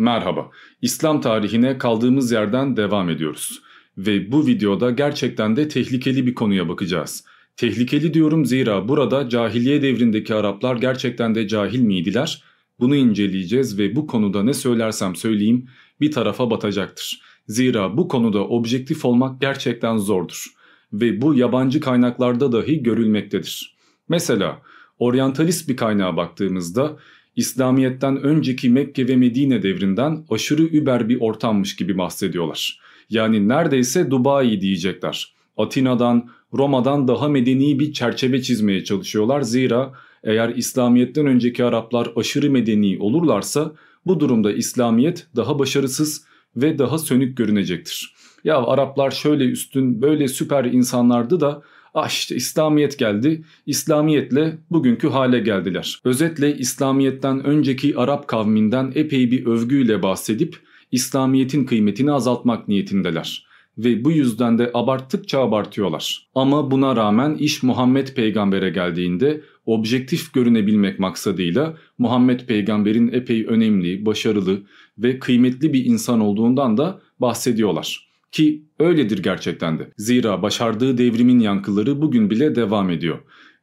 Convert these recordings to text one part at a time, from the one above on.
Merhaba, İslam tarihine kaldığımız yerden devam ediyoruz. Ve bu videoda gerçekten de tehlikeli bir konuya bakacağız. Tehlikeli diyorum zira burada cahiliye devrindeki Araplar gerçekten de cahil miydiler? Bunu inceleyeceğiz ve bu konuda ne söylersem söyleyeyim bir tarafa batacaktır. Zira bu konuda objektif olmak gerçekten zordur. Ve bu yabancı kaynaklarda dahi görülmektedir. Mesela oryantalist bir kaynağa baktığımızda İslamiyet'ten önceki Mekke ve Medine devrinden aşırı über bir ortammış gibi bahsediyorlar. Yani neredeyse Dubai diyecekler. Atina'dan, Roma'dan daha medeni bir çerçeve çizmeye çalışıyorlar. Zira eğer İslamiyet'ten önceki Araplar aşırı medeni olurlarsa bu durumda İslamiyet daha başarısız ve daha sönük görünecektir. Ya Araplar şöyle üstün böyle süper insanlardı da Ah işte İslamiyet geldi. İslamiyetle bugünkü hale geldiler. Özetle İslamiyetten önceki Arap kavminden epey bir övgüyle bahsedip İslamiyetin kıymetini azaltmak niyetindeler. Ve bu yüzden de abarttıkça abartıyorlar. Ama buna rağmen iş Muhammed peygambere geldiğinde objektif görünebilmek maksadıyla Muhammed peygamberin epey önemli, başarılı ve kıymetli bir insan olduğundan da bahsediyorlar. Ki öyledir gerçekten de. Zira başardığı devrimin yankıları bugün bile devam ediyor.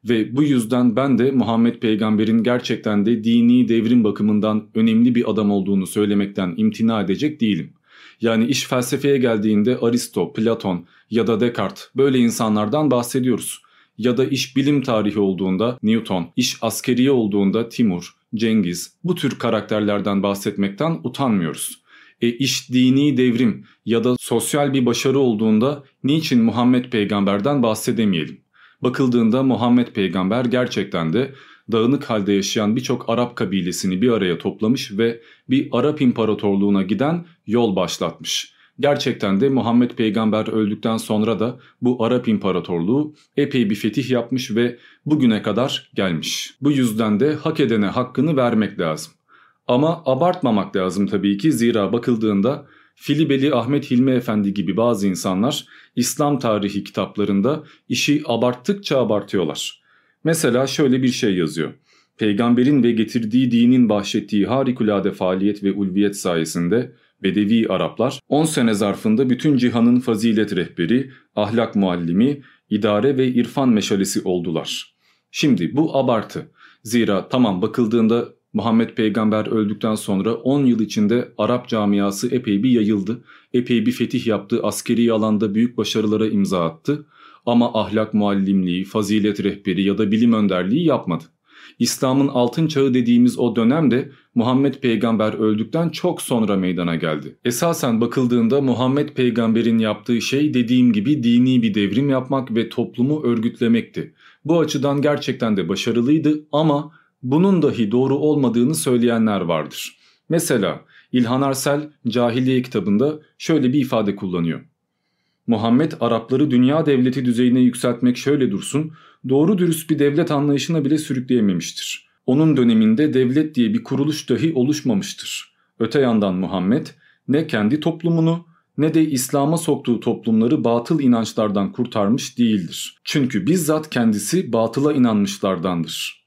Ve bu yüzden ben de Muhammed peygamberin gerçekten de dini devrim bakımından önemli bir adam olduğunu söylemekten imtina edecek değilim. Yani iş felsefeye geldiğinde Aristo, Platon ya da Descartes böyle insanlardan bahsediyoruz. Ya da iş bilim tarihi olduğunda Newton, iş askeriye olduğunda Timur, Cengiz bu tür karakterlerden bahsetmekten utanmıyoruz. E iş dini devrim ya da sosyal bir başarı olduğunda niçin Muhammed peygamberden bahsedemeyelim? Bakıldığında Muhammed peygamber gerçekten de dağınık halde yaşayan birçok Arap kabilesini bir araya toplamış ve bir Arap imparatorluğuna giden yol başlatmış. Gerçekten de Muhammed peygamber öldükten sonra da bu Arap imparatorluğu epey bir fetih yapmış ve bugüne kadar gelmiş. Bu yüzden de hak edene hakkını vermek lazım. Ama abartmamak lazım tabii ki zira bakıldığında Filibeli Ahmet Hilmi Efendi gibi bazı insanlar İslam tarihi kitaplarında işi abarttıkça abartıyorlar. Mesela şöyle bir şey yazıyor. Peygamberin ve getirdiği dinin bahşettiği harikulade faaliyet ve ulviyet sayesinde Bedevi Araplar 10 sene zarfında bütün cihanın fazilet rehberi, ahlak muallimi, idare ve irfan meşalesi oldular. Şimdi bu abartı. Zira tamam bakıldığında Muhammed peygamber öldükten sonra 10 yıl içinde Arap camiası epey bir yayıldı. Epey bir fetih yaptı, askeri alanda büyük başarılara imza attı. Ama ahlak muallimliği, fazilet rehberi ya da bilim önderliği yapmadı. İslam'ın altın çağı dediğimiz o dönemde Muhammed peygamber öldükten çok sonra meydana geldi. Esasen bakıldığında Muhammed peygamberin yaptığı şey dediğim gibi dini bir devrim yapmak ve toplumu örgütlemekti. Bu açıdan gerçekten de başarılıydı ama bunun dahi doğru olmadığını söyleyenler vardır. Mesela İlhan Arsel Cahiliye kitabında şöyle bir ifade kullanıyor. Muhammed Arapları dünya devleti düzeyine yükseltmek şöyle dursun, doğru dürüst bir devlet anlayışına bile sürükleyememiştir. Onun döneminde devlet diye bir kuruluş dahi oluşmamıştır. Öte yandan Muhammed ne kendi toplumunu ne de İslam'a soktuğu toplumları batıl inançlardan kurtarmış değildir. Çünkü bizzat kendisi batıla inanmışlardandır.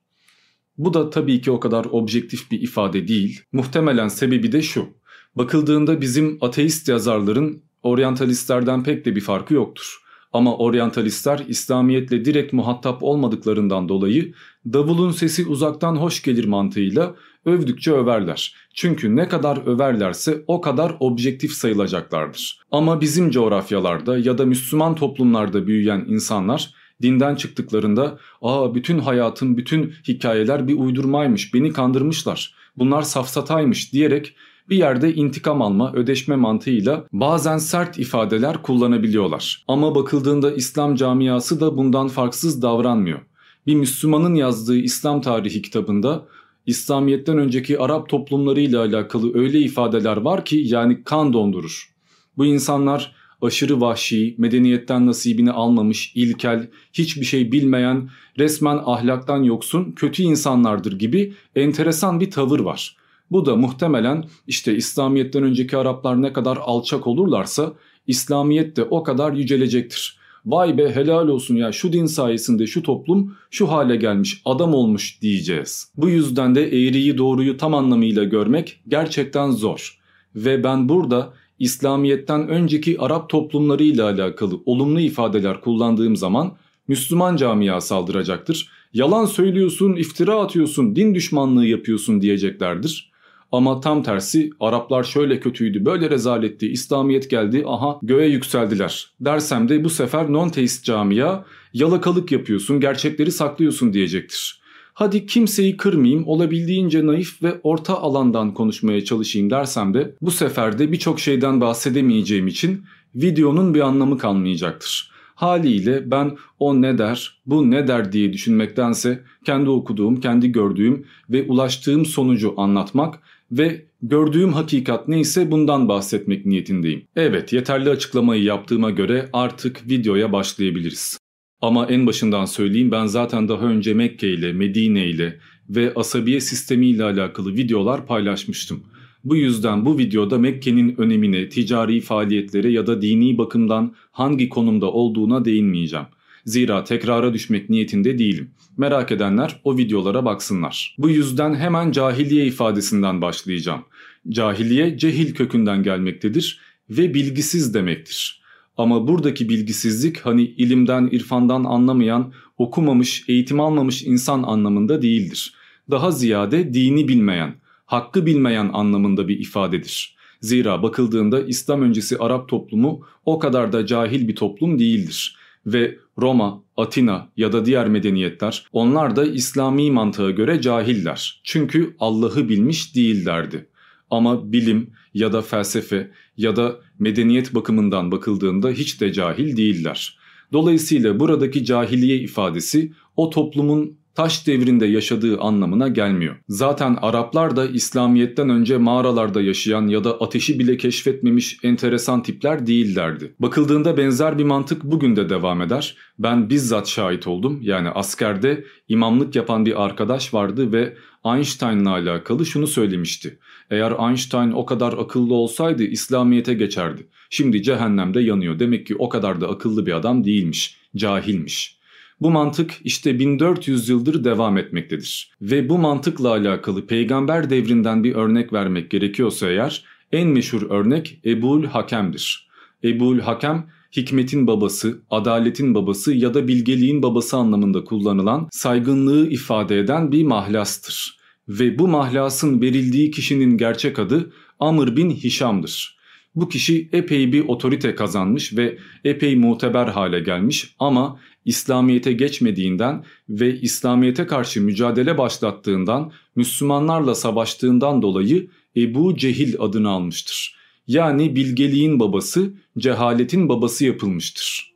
Bu da tabii ki o kadar objektif bir ifade değil. Muhtemelen sebebi de şu. Bakıldığında bizim ateist yazarların oryantalistlerden pek de bir farkı yoktur. Ama oryantalistler İslamiyetle direkt muhatap olmadıklarından dolayı davulun sesi uzaktan hoş gelir mantığıyla övdükçe överler. Çünkü ne kadar överlerse o kadar objektif sayılacaklardır. Ama bizim coğrafyalarda ya da Müslüman toplumlarda büyüyen insanlar dinden çıktıklarında ''Aa bütün hayatım, bütün hikayeler bir uydurmaymış, beni kandırmışlar, bunlar safsataymış'' diyerek bir yerde intikam alma, ödeşme mantığıyla bazen sert ifadeler kullanabiliyorlar. Ama bakıldığında İslam camiası da bundan farksız davranmıyor. Bir Müslümanın yazdığı İslam tarihi kitabında İslamiyet'ten önceki Arap toplumlarıyla alakalı öyle ifadeler var ki yani kan dondurur. Bu insanlar aşırı vahşi, medeniyetten nasibini almamış, ilkel, hiçbir şey bilmeyen, resmen ahlaktan yoksun, kötü insanlardır gibi enteresan bir tavır var. Bu da muhtemelen işte İslamiyet'ten önceki Araplar ne kadar alçak olurlarsa İslamiyet de o kadar yücelecektir. Vay be helal olsun ya şu din sayesinde şu toplum şu hale gelmiş adam olmuş diyeceğiz. Bu yüzden de eğriyi doğruyu tam anlamıyla görmek gerçekten zor. ve ben burada İslamiyet'ten önceki Arap toplumlarıyla alakalı olumlu ifadeler kullandığım zaman Müslüman camia saldıracaktır. Yalan söylüyorsun, iftira atıyorsun, din düşmanlığı yapıyorsun diyeceklerdir. Ama tam tersi Araplar şöyle kötüydü, böyle rezaletti, İslamiyet geldi, aha göğe yükseldiler. Dersem de bu sefer non-teist camia yalakalık yapıyorsun, gerçekleri saklıyorsun diyecektir. Hadi kimseyi kırmayayım, olabildiğince naif ve orta alandan konuşmaya çalışayım dersem de bu sefer de birçok şeyden bahsedemeyeceğim için videonun bir anlamı kalmayacaktır. Haliyle ben o ne der, bu ne der diye düşünmektense kendi okuduğum, kendi gördüğüm ve ulaştığım sonucu anlatmak ve gördüğüm hakikat neyse bundan bahsetmek niyetindeyim. Evet yeterli açıklamayı yaptığıma göre artık videoya başlayabiliriz. Ama en başından söyleyeyim ben zaten daha önce Mekke ile, Medine ile ve asabiye sistemi ile alakalı videolar paylaşmıştım. Bu yüzden bu videoda Mekke'nin önemine, ticari faaliyetlere ya da dini bakımdan hangi konumda olduğuna değinmeyeceğim. Zira tekrara düşmek niyetinde değilim. Merak edenler o videolara baksınlar. Bu yüzden hemen cahiliye ifadesinden başlayacağım. Cahiliye cehil kökünden gelmektedir ve bilgisiz demektir. Ama buradaki bilgisizlik hani ilimden, irfandan anlamayan, okumamış, eğitim almamış insan anlamında değildir. Daha ziyade dini bilmeyen, hakkı bilmeyen anlamında bir ifadedir. Zira bakıldığında İslam öncesi Arap toplumu o kadar da cahil bir toplum değildir. Ve Roma, Atina ya da diğer medeniyetler onlar da İslami mantığa göre cahiller. Çünkü Allah'ı bilmiş değillerdi. Ama bilim ya da felsefe ya da medeniyet bakımından bakıldığında hiç de cahil değiller. Dolayısıyla buradaki cahiliye ifadesi o toplumun taş devrinde yaşadığı anlamına gelmiyor. Zaten Araplar da İslamiyet'ten önce mağaralarda yaşayan ya da ateşi bile keşfetmemiş enteresan tipler değillerdi. Bakıldığında benzer bir mantık bugün de devam eder. Ben bizzat şahit oldum. Yani askerde imamlık yapan bir arkadaş vardı ve Einstein'la alakalı şunu söylemişti. Eğer Einstein o kadar akıllı olsaydı İslamiyet'e geçerdi. Şimdi cehennemde yanıyor. Demek ki o kadar da akıllı bir adam değilmiş, cahilmiş. Bu mantık işte 1400 yıldır devam etmektedir. Ve bu mantıkla alakalı peygamber devrinden bir örnek vermek gerekiyorsa eğer en meşhur örnek Ebul Hakem'dir. Ebul Hakem hikmetin babası, adaletin babası ya da bilgeliğin babası anlamında kullanılan saygınlığı ifade eden bir mahlastır. Ve bu mahlasın verildiği kişinin gerçek adı Amr bin Hişam'dır. Bu kişi epey bir otorite kazanmış ve epey muteber hale gelmiş ama İslamiyet'e geçmediğinden ve İslamiyet'e karşı mücadele başlattığından, Müslümanlarla savaştığından dolayı Ebu Cehil adını almıştır. Yani bilgeliğin babası, cehaletin babası yapılmıştır.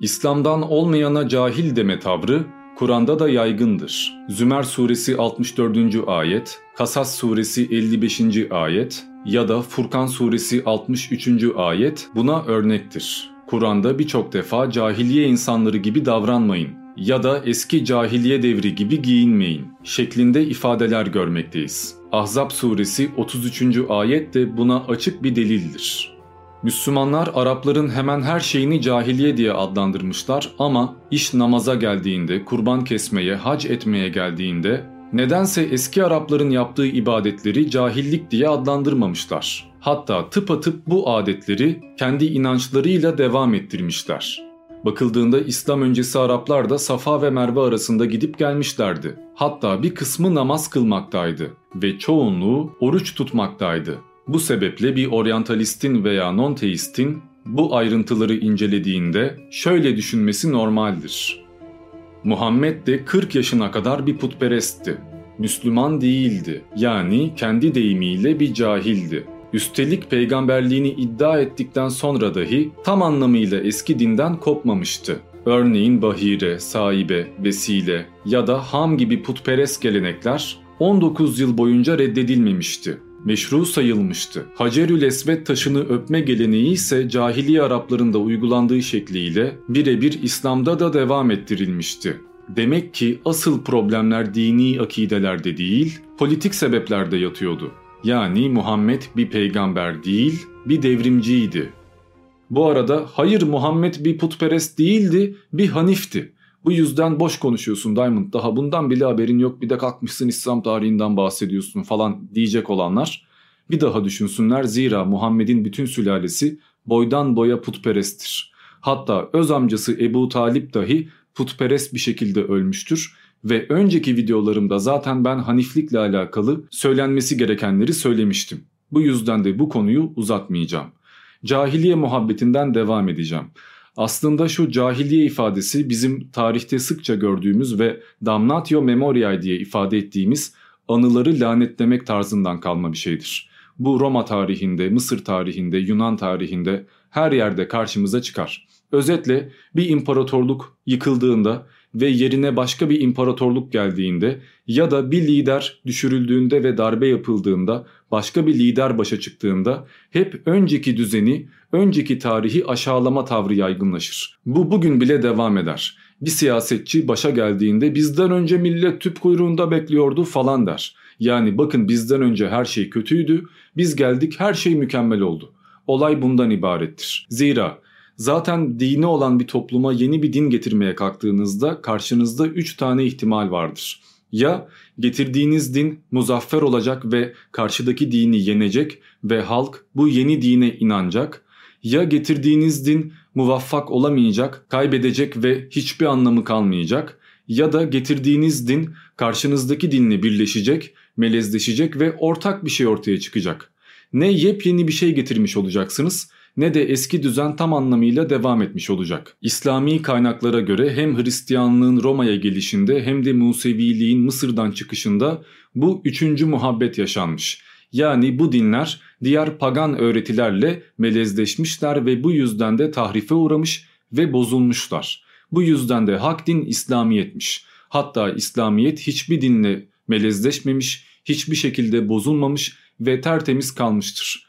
İslam'dan olmayana cahil deme tavrı Kur'an'da da yaygındır. Zümer suresi 64. ayet, Kasas suresi 55. ayet ya da Furkan suresi 63. ayet buna örnektir. Kur'an'da birçok defa cahiliye insanları gibi davranmayın ya da eski cahiliye devri gibi giyinmeyin şeklinde ifadeler görmekteyiz. Ahzab suresi 33. ayet de buna açık bir delildir. Müslümanlar Arapların hemen her şeyini cahiliye diye adlandırmışlar ama iş namaza geldiğinde, kurban kesmeye, hac etmeye geldiğinde nedense eski Arapların yaptığı ibadetleri cahillik diye adlandırmamışlar. Hatta tıpatıp bu adetleri kendi inançlarıyla devam ettirmişler. Bakıldığında İslam öncesi Araplar da Safa ve Merve arasında gidip gelmişlerdi. Hatta bir kısmı namaz kılmaktaydı ve çoğunluğu oruç tutmaktaydı. Bu sebeple bir oryantalistin veya non-teistin bu ayrıntıları incelediğinde şöyle düşünmesi normaldir. Muhammed de 40 yaşına kadar bir putperestti. Müslüman değildi. Yani kendi deyimiyle bir cahildi. Üstelik peygamberliğini iddia ettikten sonra dahi tam anlamıyla eski dinden kopmamıştı. Örneğin bahire, sahibe, vesile ya da ham gibi putperest gelenekler 19 yıl boyunca reddedilmemişti meşru sayılmıştı. Hacerül Esved taşını öpme geleneği ise cahiliye Araplarında uygulandığı şekliyle birebir İslam'da da devam ettirilmişti. Demek ki asıl problemler dini akidelerde değil, politik sebeplerde yatıyordu. Yani Muhammed bir peygamber değil, bir devrimciydi. Bu arada hayır Muhammed bir putperest değildi, bir hanifti. Bu yüzden boş konuşuyorsun Diamond daha bundan bile haberin yok bir de kalkmışsın İslam tarihinden bahsediyorsun falan diyecek olanlar bir daha düşünsünler zira Muhammed'in bütün sülalesi boydan boya putperesttir. Hatta öz amcası Ebu Talip dahi putperest bir şekilde ölmüştür ve önceki videolarımda zaten ben Haniflikle alakalı söylenmesi gerekenleri söylemiştim. Bu yüzden de bu konuyu uzatmayacağım. Cahiliye muhabbetinden devam edeceğim. Aslında şu cahiliye ifadesi bizim tarihte sıkça gördüğümüz ve damnatio memoriae diye ifade ettiğimiz anıları lanetlemek tarzından kalma bir şeydir. Bu Roma tarihinde, Mısır tarihinde, Yunan tarihinde her yerde karşımıza çıkar. Özetle bir imparatorluk yıkıldığında ve yerine başka bir imparatorluk geldiğinde ya da bir lider düşürüldüğünde ve darbe yapıldığında başka bir lider başa çıktığında hep önceki düzeni, önceki tarihi aşağılama tavrı yaygınlaşır. Bu bugün bile devam eder. Bir siyasetçi başa geldiğinde bizden önce millet tüp kuyruğunda bekliyordu falan der. Yani bakın bizden önce her şey kötüydü, biz geldik her şey mükemmel oldu. Olay bundan ibarettir. Zira Zaten dini olan bir topluma yeni bir din getirmeye kalktığınızda karşınızda 3 tane ihtimal vardır. Ya getirdiğiniz din muzaffer olacak ve karşıdaki dini yenecek ve halk bu yeni dine inanacak. Ya getirdiğiniz din muvaffak olamayacak, kaybedecek ve hiçbir anlamı kalmayacak. Ya da getirdiğiniz din karşınızdaki dinle birleşecek, melezleşecek ve ortak bir şey ortaya çıkacak. Ne yepyeni bir şey getirmiş olacaksınız ne de eski düzen tam anlamıyla devam etmiş olacak. İslami kaynaklara göre hem Hristiyanlığın Roma'ya gelişinde hem de Museviliğin Mısır'dan çıkışında bu üçüncü muhabbet yaşanmış. Yani bu dinler diğer pagan öğretilerle melezleşmişler ve bu yüzden de tahrife uğramış ve bozulmuşlar. Bu yüzden de hak din İslamiyetmiş. Hatta İslamiyet hiçbir dinle melezleşmemiş, hiçbir şekilde bozulmamış ve tertemiz kalmıştır.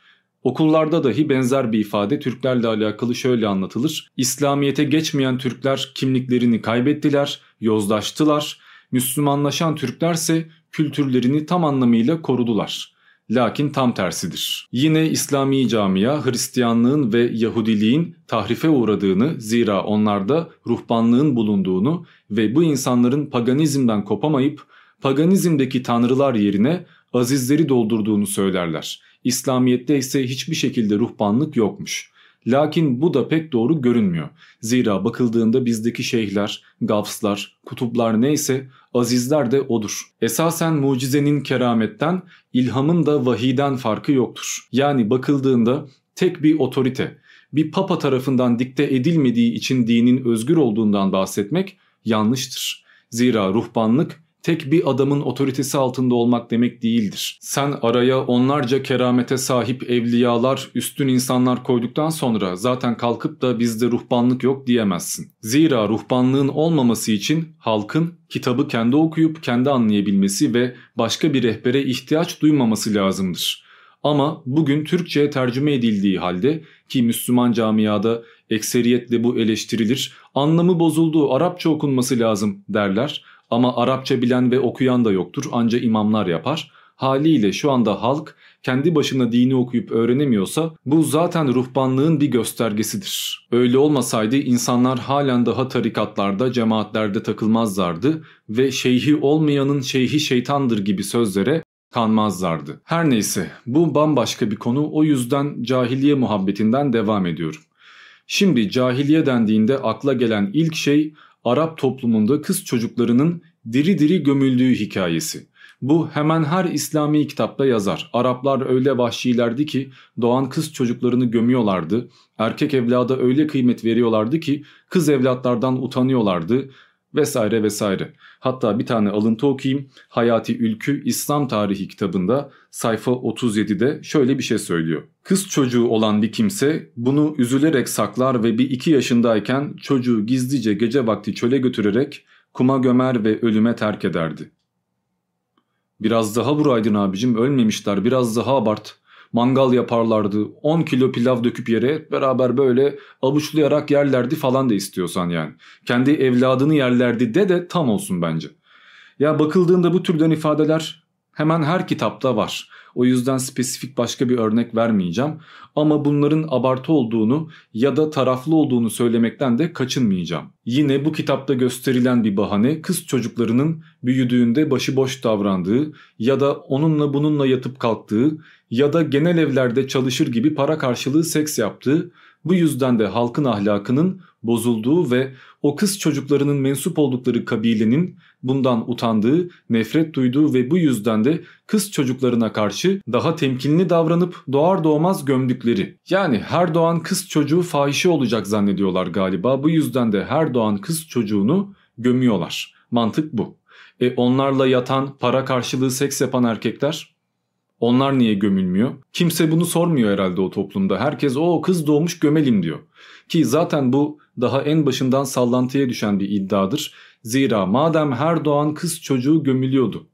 Okullarda dahi benzer bir ifade Türklerle alakalı şöyle anlatılır. İslamiyete geçmeyen Türkler kimliklerini kaybettiler, yozlaştılar. Müslümanlaşan Türklerse kültürlerini tam anlamıyla korudular. Lakin tam tersidir. Yine İslami camia Hristiyanlığın ve Yahudiliğin tahrife uğradığını zira onlarda ruhbanlığın bulunduğunu ve bu insanların paganizmden kopamayıp paganizmdeki tanrılar yerine azizleri doldurduğunu söylerler. İslamiyet'te ise hiçbir şekilde ruhbanlık yokmuş. Lakin bu da pek doğru görünmüyor. Zira bakıldığında bizdeki şeyhler, gafslar, kutuplar neyse azizler de odur. Esasen mucizenin kerametten, ilhamın da vahiden farkı yoktur. Yani bakıldığında tek bir otorite, bir papa tarafından dikte edilmediği için dinin özgür olduğundan bahsetmek yanlıştır. Zira ruhbanlık tek bir adamın otoritesi altında olmak demek değildir. Sen araya onlarca keramete sahip evliyalar, üstün insanlar koyduktan sonra zaten kalkıp da bizde ruhbanlık yok diyemezsin. Zira ruhbanlığın olmaması için halkın kitabı kendi okuyup kendi anlayabilmesi ve başka bir rehbere ihtiyaç duymaması lazımdır. Ama bugün Türkçe'ye tercüme edildiği halde ki Müslüman camiada ekseriyetle bu eleştirilir, anlamı bozulduğu Arapça okunması lazım derler. Ama Arapça bilen ve okuyan da yoktur anca imamlar yapar. Haliyle şu anda halk kendi başına dini okuyup öğrenemiyorsa bu zaten ruhbanlığın bir göstergesidir. Öyle olmasaydı insanlar halen daha tarikatlarda, cemaatlerde takılmazlardı ve şeyhi olmayanın şeyhi şeytandır gibi sözlere kanmazlardı. Her neyse bu bambaşka bir konu o yüzden cahiliye muhabbetinden devam ediyorum. Şimdi cahiliye dendiğinde akla gelen ilk şey Arap toplumunda kız çocuklarının diri diri gömüldüğü hikayesi. Bu hemen her İslami kitapta yazar. Araplar öyle vahşilerdi ki doğan kız çocuklarını gömüyorlardı. Erkek evlada öyle kıymet veriyorlardı ki kız evlatlardan utanıyorlardı vesaire vesaire. Hatta bir tane alıntı okuyayım. Hayati Ülkü İslam Tarihi kitabında sayfa 37'de şöyle bir şey söylüyor. Kız çocuğu olan bir kimse bunu üzülerek saklar ve bir iki yaşındayken çocuğu gizlice gece vakti çöle götürerek kuma gömer ve ölüme terk ederdi. Biraz daha vuraydın abicim ölmemişler biraz daha abart. Mangal yaparlardı 10 kilo pilav döküp yere beraber böyle avuçlayarak yerlerdi falan da istiyorsan yani. Kendi evladını yerlerdi de de tam olsun bence. Ya bakıldığında bu türden ifadeler Hemen her kitapta var. O yüzden spesifik başka bir örnek vermeyeceğim. Ama bunların abartı olduğunu ya da taraflı olduğunu söylemekten de kaçınmayacağım. Yine bu kitapta gösterilen bir bahane kız çocuklarının büyüdüğünde başıboş davrandığı ya da onunla bununla yatıp kalktığı ya da genel evlerde çalışır gibi para karşılığı seks yaptığı bu yüzden de halkın ahlakının bozulduğu ve o kız çocuklarının mensup oldukları kabilenin bundan utandığı, nefret duyduğu ve bu yüzden de kız çocuklarına karşı daha temkinli davranıp doğar doğmaz gömdükleri. Yani her doğan kız çocuğu fahişe olacak zannediyorlar galiba. Bu yüzden de her doğan kız çocuğunu gömüyorlar. Mantık bu. E onlarla yatan, para karşılığı seks yapan erkekler onlar niye gömülmüyor? Kimse bunu sormuyor herhalde o toplumda. Herkes o kız doğmuş gömelim diyor. Ki zaten bu daha en başından sallantıya düşen bir iddiadır. Zira madem her doğan kız çocuğu gömülüyordu.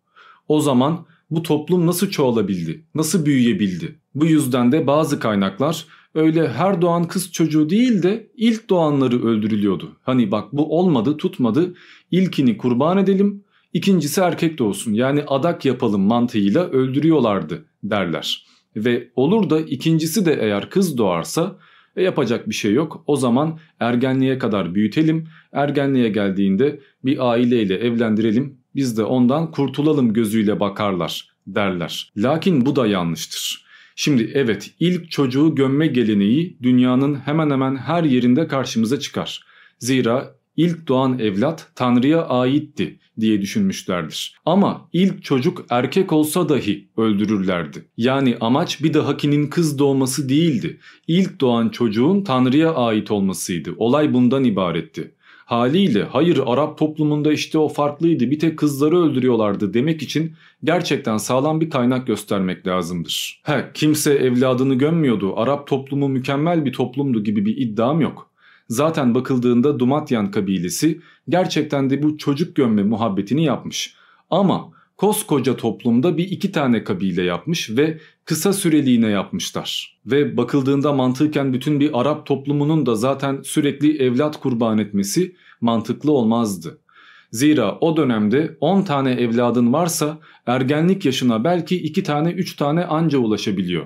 O zaman bu toplum nasıl çoğalabildi? Nasıl büyüyebildi? Bu yüzden de bazı kaynaklar öyle her doğan kız çocuğu değil de ilk doğanları öldürülüyordu. Hani bak bu olmadı tutmadı ilkini kurban edelim İkincisi erkek doğsun yani adak yapalım mantığıyla öldürüyorlardı derler. Ve olur da ikincisi de eğer kız doğarsa e yapacak bir şey yok. O zaman ergenliğe kadar büyütelim. Ergenliğe geldiğinde bir aileyle evlendirelim. Biz de ondan kurtulalım gözüyle bakarlar derler. Lakin bu da yanlıştır. Şimdi evet ilk çocuğu gömme geleneği dünyanın hemen hemen her yerinde karşımıza çıkar. Zira ilk doğan evlat Tanrı'ya aitti diye düşünmüşlerdir. Ama ilk çocuk erkek olsa dahi öldürürlerdi. Yani amaç bir dahakinin kız doğması değildi. İlk doğan çocuğun Tanrı'ya ait olmasıydı. Olay bundan ibaretti. Haliyle hayır Arap toplumunda işte o farklıydı bir tek kızları öldürüyorlardı demek için gerçekten sağlam bir kaynak göstermek lazımdır. He kimse evladını gömmüyordu Arap toplumu mükemmel bir toplumdu gibi bir iddiam yok. Zaten bakıldığında Dumatyan kabilesi gerçekten de bu çocuk gömme muhabbetini yapmış. Ama koskoca toplumda bir iki tane kabile yapmış ve kısa süreliğine yapmışlar. Ve bakıldığında mantıken bütün bir Arap toplumunun da zaten sürekli evlat kurban etmesi mantıklı olmazdı. Zira o dönemde 10 tane evladın varsa ergenlik yaşına belki 2 tane 3 tane anca ulaşabiliyor.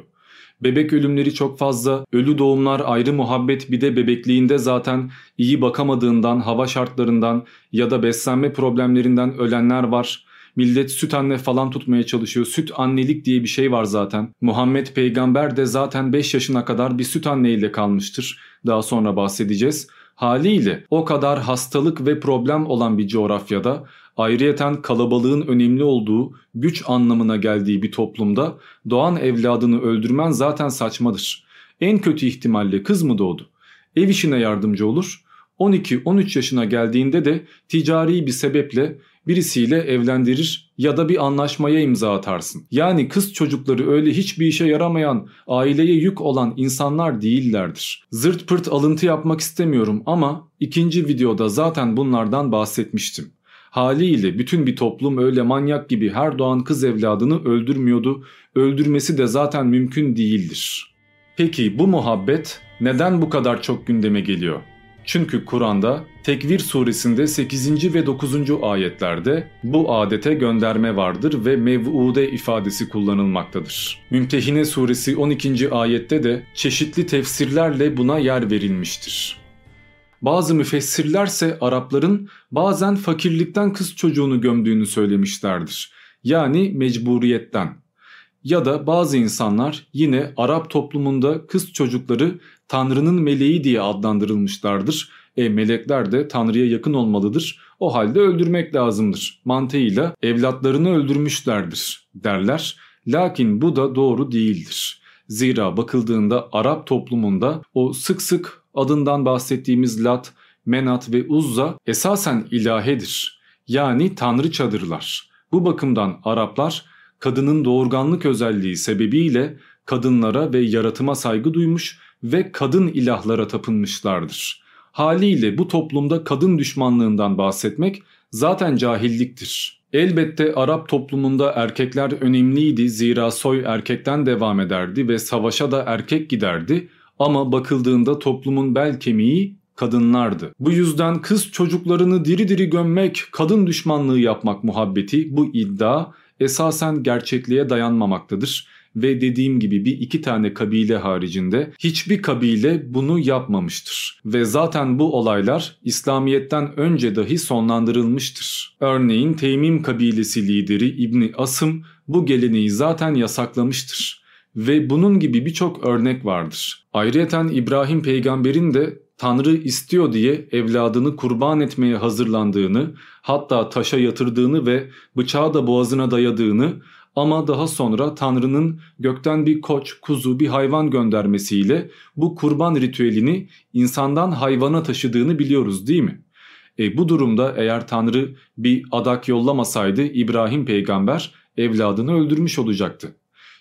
Bebek ölümleri çok fazla, ölü doğumlar ayrı muhabbet bir de bebekliğinde zaten iyi bakamadığından, hava şartlarından ya da beslenme problemlerinden ölenler var. Millet süt anne falan tutmaya çalışıyor. Süt annelik diye bir şey var zaten. Muhammed peygamber de zaten 5 yaşına kadar bir süt anneyle kalmıştır. Daha sonra bahsedeceğiz. Haliyle o kadar hastalık ve problem olan bir coğrafyada ayrıyeten kalabalığın önemli olduğu, güç anlamına geldiği bir toplumda doğan evladını öldürmen zaten saçmadır. En kötü ihtimalle kız mı doğdu? Ev işine yardımcı olur. 12-13 yaşına geldiğinde de ticari bir sebeple birisiyle evlendirir ya da bir anlaşmaya imza atarsın. Yani kız çocukları öyle hiçbir işe yaramayan, aileye yük olan insanlar değillerdir. Zırt pırt alıntı yapmak istemiyorum ama ikinci videoda zaten bunlardan bahsetmiştim. Haliyle bütün bir toplum öyle manyak gibi her doğan kız evladını öldürmüyordu. Öldürmesi de zaten mümkün değildir. Peki bu muhabbet neden bu kadar çok gündeme geliyor? Çünkü Kur'an'da Tekvir suresinde 8. ve 9. ayetlerde bu adete gönderme vardır ve mev'ude ifadesi kullanılmaktadır. Mümtehine suresi 12. ayette de çeşitli tefsirlerle buna yer verilmiştir. Bazı müfessirlerse Arapların bazen fakirlikten kız çocuğunu gömdüğünü söylemişlerdir. Yani mecburiyetten. Ya da bazı insanlar yine Arap toplumunda kız çocukları Tanrı'nın meleği diye adlandırılmışlardır. E melekler de Tanrı'ya yakın olmalıdır. O halde öldürmek lazımdır. Mantığıyla evlatlarını öldürmüşlerdir derler. Lakin bu da doğru değildir. Zira bakıldığında Arap toplumunda o sık sık adından bahsettiğimiz Lat, Menat ve Uzza esasen ilahedir. Yani tanrıçadırlar. Bu bakımdan Araplar kadının doğurganlık özelliği sebebiyle kadınlara ve yaratıma saygı duymuş ve kadın ilahlara tapınmışlardır. Haliyle bu toplumda kadın düşmanlığından bahsetmek zaten cahilliktir. Elbette Arap toplumunda erkekler önemliydi zira soy erkekten devam ederdi ve savaşa da erkek giderdi ama bakıldığında toplumun bel kemiği kadınlardı. Bu yüzden kız çocuklarını diri diri gömmek, kadın düşmanlığı yapmak muhabbeti bu iddia esasen gerçekliğe dayanmamaktadır ve dediğim gibi bir iki tane kabile haricinde hiçbir kabile bunu yapmamıştır. Ve zaten bu olaylar İslamiyet'ten önce dahi sonlandırılmıştır. Örneğin Teymim kabilesi lideri İbni Asım bu geleneği zaten yasaklamıştır. Ve bunun gibi birçok örnek vardır. Ayrıyeten İbrahim peygamberin de Tanrı istiyor diye evladını kurban etmeye hazırlandığını, hatta taşa yatırdığını ve bıçağı da boğazına dayadığını ama daha sonra Tanrı'nın gökten bir koç, kuzu, bir hayvan göndermesiyle bu kurban ritüelini insandan hayvana taşıdığını biliyoruz değil mi? E bu durumda eğer Tanrı bir adak yollamasaydı İbrahim peygamber evladını öldürmüş olacaktı.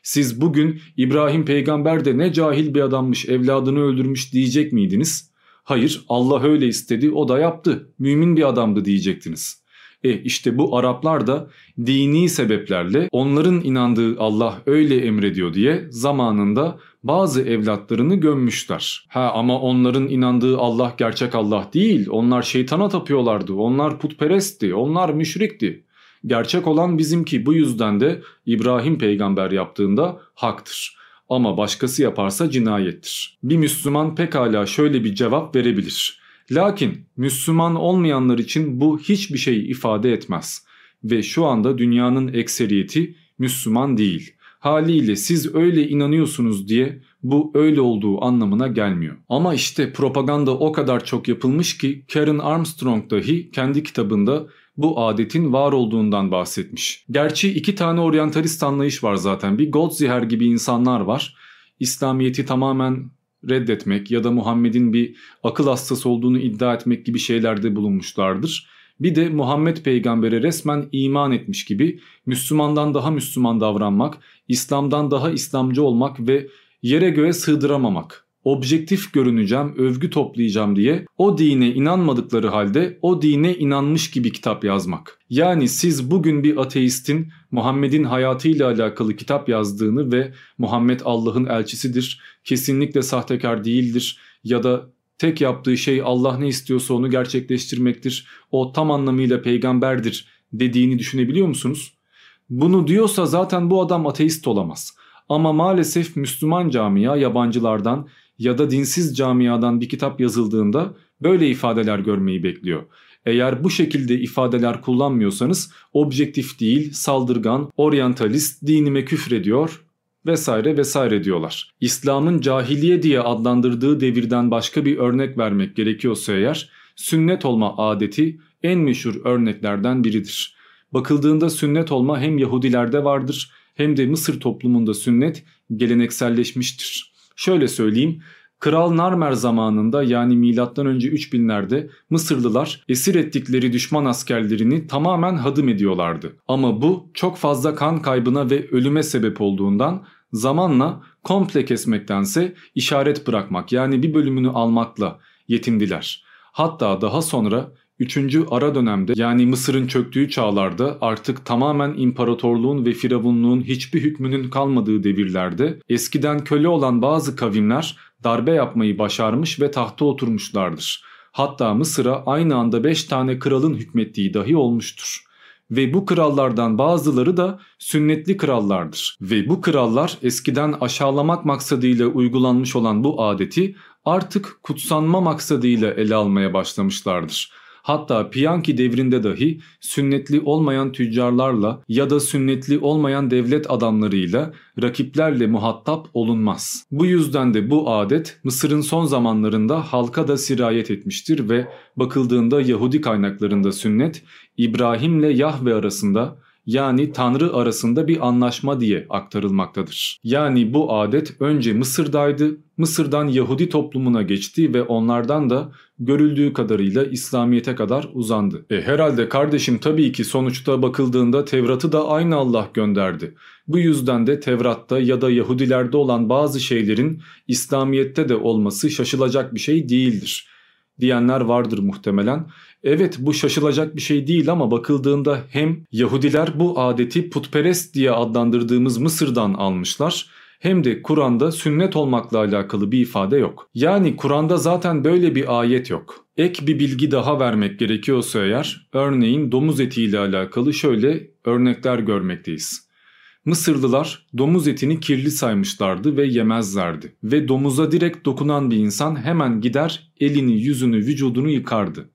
Siz bugün İbrahim peygamber de ne cahil bir adammış evladını öldürmüş diyecek miydiniz? Hayır Allah öyle istedi o da yaptı mümin bir adamdı diyecektiniz. E işte bu Araplar da dini sebeplerle onların inandığı Allah öyle emrediyor diye zamanında bazı evlatlarını gömmüşler. Ha ama onların inandığı Allah gerçek Allah değil. Onlar şeytana tapıyorlardı. Onlar putperestti. Onlar müşrikti. Gerçek olan bizimki bu yüzden de İbrahim peygamber yaptığında haktır. Ama başkası yaparsa cinayettir. Bir Müslüman pekala şöyle bir cevap verebilir. Lakin Müslüman olmayanlar için bu hiçbir şey ifade etmez ve şu anda dünyanın ekseriyeti Müslüman değil. Haliyle siz öyle inanıyorsunuz diye bu öyle olduğu anlamına gelmiyor. Ama işte propaganda o kadar çok yapılmış ki Karen Armstrong dahi kendi kitabında bu adetin var olduğundan bahsetmiş. Gerçi iki tane oryantalist anlayış var zaten. Bir Goldziher gibi insanlar var. İslamiyet'i tamamen reddetmek ya da Muhammed'in bir akıl hastası olduğunu iddia etmek gibi şeylerde bulunmuşlardır. Bir de Muhammed peygambere resmen iman etmiş gibi Müslümandan daha Müslüman davranmak, İslam'dan daha İslamcı olmak ve yere göğe sığdıramamak objektif görüneceğim, övgü toplayacağım diye o dine inanmadıkları halde o dine inanmış gibi kitap yazmak. Yani siz bugün bir ateistin Muhammed'in hayatıyla alakalı kitap yazdığını ve Muhammed Allah'ın elçisidir, kesinlikle sahtekar değildir ya da tek yaptığı şey Allah ne istiyorsa onu gerçekleştirmektir, o tam anlamıyla peygamberdir dediğini düşünebiliyor musunuz? Bunu diyorsa zaten bu adam ateist olamaz. Ama maalesef Müslüman camia yabancılardan ya da dinsiz camiadan bir kitap yazıldığında böyle ifadeler görmeyi bekliyor. Eğer bu şekilde ifadeler kullanmıyorsanız objektif değil, saldırgan, oryantalist, dinime küfrediyor vesaire vesaire diyorlar. İslam'ın cahiliye diye adlandırdığı devirden başka bir örnek vermek gerekiyorsa eğer sünnet olma adeti en meşhur örneklerden biridir. Bakıldığında sünnet olma hem Yahudilerde vardır hem de Mısır toplumunda sünnet gelenekselleşmiştir. Şöyle söyleyeyim. Kral Narmer zamanında yani milattan önce 3000'lerde Mısırlılar esir ettikleri düşman askerlerini tamamen hadım ediyorlardı. Ama bu çok fazla kan kaybına ve ölüme sebep olduğundan zamanla komple kesmektense işaret bırakmak yani bir bölümünü almakla yetindiler. Hatta daha sonra 3. ara dönemde yani Mısır'ın çöktüğü çağlarda artık tamamen imparatorluğun ve firavunluğun hiçbir hükmünün kalmadığı devirlerde eskiden köle olan bazı kavimler darbe yapmayı başarmış ve tahta oturmuşlardır. Hatta Mısır'a aynı anda 5 tane kralın hükmettiği dahi olmuştur. Ve bu krallardan bazıları da sünnetli krallardır. Ve bu krallar eskiden aşağılamak maksadıyla uygulanmış olan bu adeti artık kutsanma maksadıyla ele almaya başlamışlardır. Hatta Piyanki devrinde dahi sünnetli olmayan tüccarlarla ya da sünnetli olmayan devlet adamlarıyla rakiplerle muhatap olunmaz. Bu yüzden de bu adet Mısır'ın son zamanlarında halka da sirayet etmiştir ve bakıldığında Yahudi kaynaklarında sünnet İbrahim'le Yahve arasında yani Tanrı arasında bir anlaşma diye aktarılmaktadır. Yani bu adet önce Mısır'daydı, Mısır'dan Yahudi toplumuna geçti ve onlardan da görüldüğü kadarıyla İslamiyet'e kadar uzandı. E herhalde kardeşim tabii ki sonuçta bakıldığında Tevrat'ı da aynı Allah gönderdi. Bu yüzden de Tevrat'ta ya da Yahudilerde olan bazı şeylerin İslamiyet'te de olması şaşılacak bir şey değildir diyenler vardır muhtemelen. Evet bu şaşılacak bir şey değil ama bakıldığında hem Yahudiler bu adeti putperest diye adlandırdığımız Mısır'dan almışlar hem de Kur'an'da sünnet olmakla alakalı bir ifade yok. Yani Kur'an'da zaten böyle bir ayet yok. Ek bir bilgi daha vermek gerekiyorsa eğer örneğin domuz eti ile alakalı şöyle örnekler görmekteyiz. Mısırlılar domuz etini kirli saymışlardı ve yemezlerdi. Ve domuza direkt dokunan bir insan hemen gider elini, yüzünü, vücudunu yıkardı.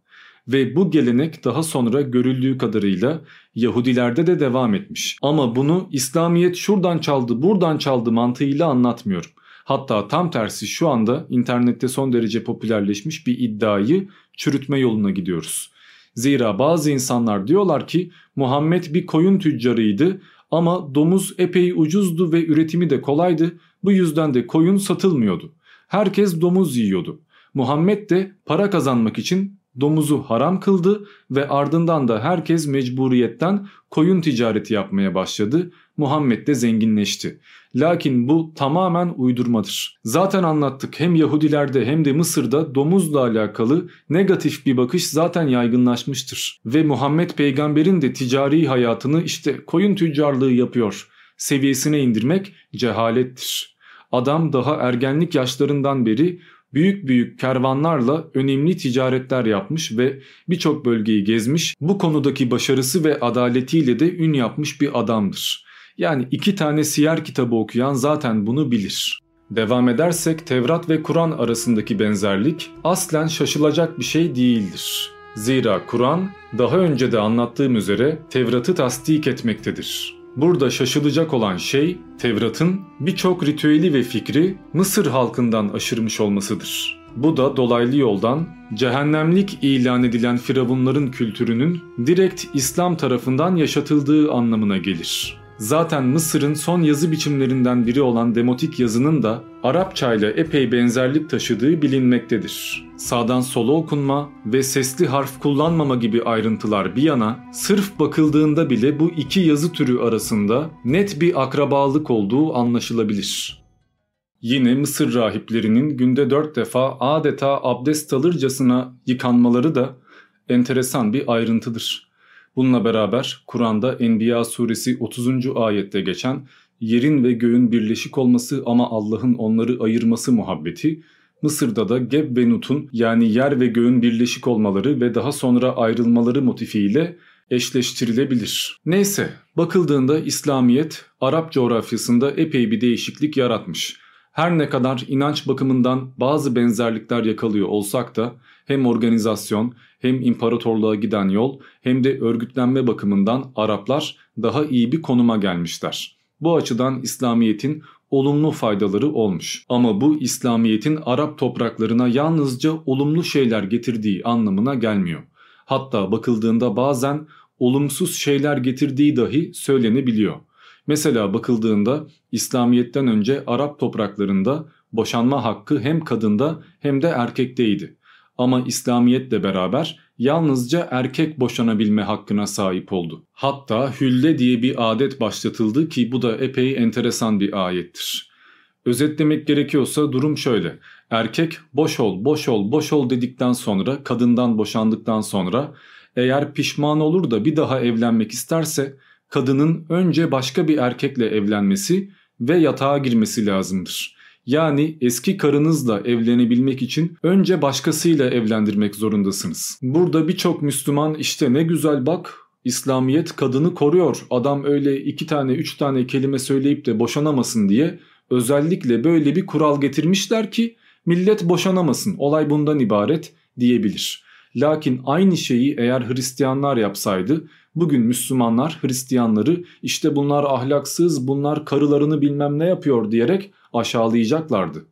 Ve bu gelenek daha sonra görüldüğü kadarıyla Yahudilerde de devam etmiş. Ama bunu İslamiyet şuradan çaldı buradan çaldı mantığıyla anlatmıyorum. Hatta tam tersi şu anda internette son derece popülerleşmiş bir iddiayı çürütme yoluna gidiyoruz. Zira bazı insanlar diyorlar ki Muhammed bir koyun tüccarıydı ama domuz epey ucuzdu ve üretimi de kolaydı. Bu yüzden de koyun satılmıyordu. Herkes domuz yiyordu. Muhammed de para kazanmak için domuzu haram kıldı ve ardından da herkes mecburiyetten koyun ticareti yapmaya başladı. Muhammed de zenginleşti. Lakin bu tamamen uydurmadır. Zaten anlattık hem Yahudilerde hem de Mısır'da domuzla alakalı negatif bir bakış zaten yaygınlaşmıştır. Ve Muhammed peygamberin de ticari hayatını işte koyun tüccarlığı yapıyor seviyesine indirmek cehalettir. Adam daha ergenlik yaşlarından beri büyük büyük kervanlarla önemli ticaretler yapmış ve birçok bölgeyi gezmiş. Bu konudaki başarısı ve adaletiyle de ün yapmış bir adamdır. Yani iki tane siyer kitabı okuyan zaten bunu bilir. Devam edersek Tevrat ve Kur'an arasındaki benzerlik aslen şaşılacak bir şey değildir. Zira Kur'an daha önce de anlattığım üzere Tevrat'ı tasdik etmektedir. Burada şaşılacak olan şey Tevrat'ın birçok ritüeli ve fikri Mısır halkından aşırmış olmasıdır. Bu da dolaylı yoldan cehennemlik ilan edilen firavunların kültürünün direkt İslam tarafından yaşatıldığı anlamına gelir. Zaten Mısır'ın son yazı biçimlerinden biri olan demotik yazının da Arapça ile epey benzerlik taşıdığı bilinmektedir. Sağdan sola okunma ve sesli harf kullanmama gibi ayrıntılar bir yana sırf bakıldığında bile bu iki yazı türü arasında net bir akrabalık olduğu anlaşılabilir. Yine Mısır rahiplerinin günde dört defa adeta abdest alırcasına yıkanmaları da enteresan bir ayrıntıdır. Bununla beraber Kur'an'da Enbiya suresi 30. ayette geçen yerin ve göğün birleşik olması ama Allah'ın onları ayırması muhabbeti, Mısır'da da Geb ve Nut'un yani yer ve göğün birleşik olmaları ve daha sonra ayrılmaları motifiyle eşleştirilebilir. Neyse bakıldığında İslamiyet Arap coğrafyasında epey bir değişiklik yaratmış. Her ne kadar inanç bakımından bazı benzerlikler yakalıyor olsak da hem organizasyon hem imparatorluğa giden yol hem de örgütlenme bakımından Araplar daha iyi bir konuma gelmişler. Bu açıdan İslamiyet'in olumlu faydaları olmuş. Ama bu İslamiyet'in Arap topraklarına yalnızca olumlu şeyler getirdiği anlamına gelmiyor. Hatta bakıldığında bazen olumsuz şeyler getirdiği dahi söylenebiliyor. Mesela bakıldığında İslamiyet'ten önce Arap topraklarında boşanma hakkı hem kadında hem de erkekteydi. Ama İslamiyetle beraber yalnızca erkek boşanabilme hakkına sahip oldu. Hatta hülle diye bir adet başlatıldı ki bu da epey enteresan bir ayettir. Özetlemek gerekiyorsa durum şöyle. Erkek boş ol, boş ol, boş ol dedikten sonra kadından boşandıktan sonra eğer pişman olur da bir daha evlenmek isterse kadının önce başka bir erkekle evlenmesi ve yatağa girmesi lazımdır. Yani eski karınızla evlenebilmek için önce başkasıyla evlendirmek zorundasınız. Burada birçok Müslüman işte ne güzel bak İslamiyet kadını koruyor. Adam öyle iki tane üç tane kelime söyleyip de boşanamasın diye özellikle böyle bir kural getirmişler ki millet boşanamasın. Olay bundan ibaret diyebilir. Lakin aynı şeyi eğer Hristiyanlar yapsaydı bugün Müslümanlar Hristiyanları işte bunlar ahlaksız bunlar karılarını bilmem ne yapıyor diyerek aşağılayacaklardı.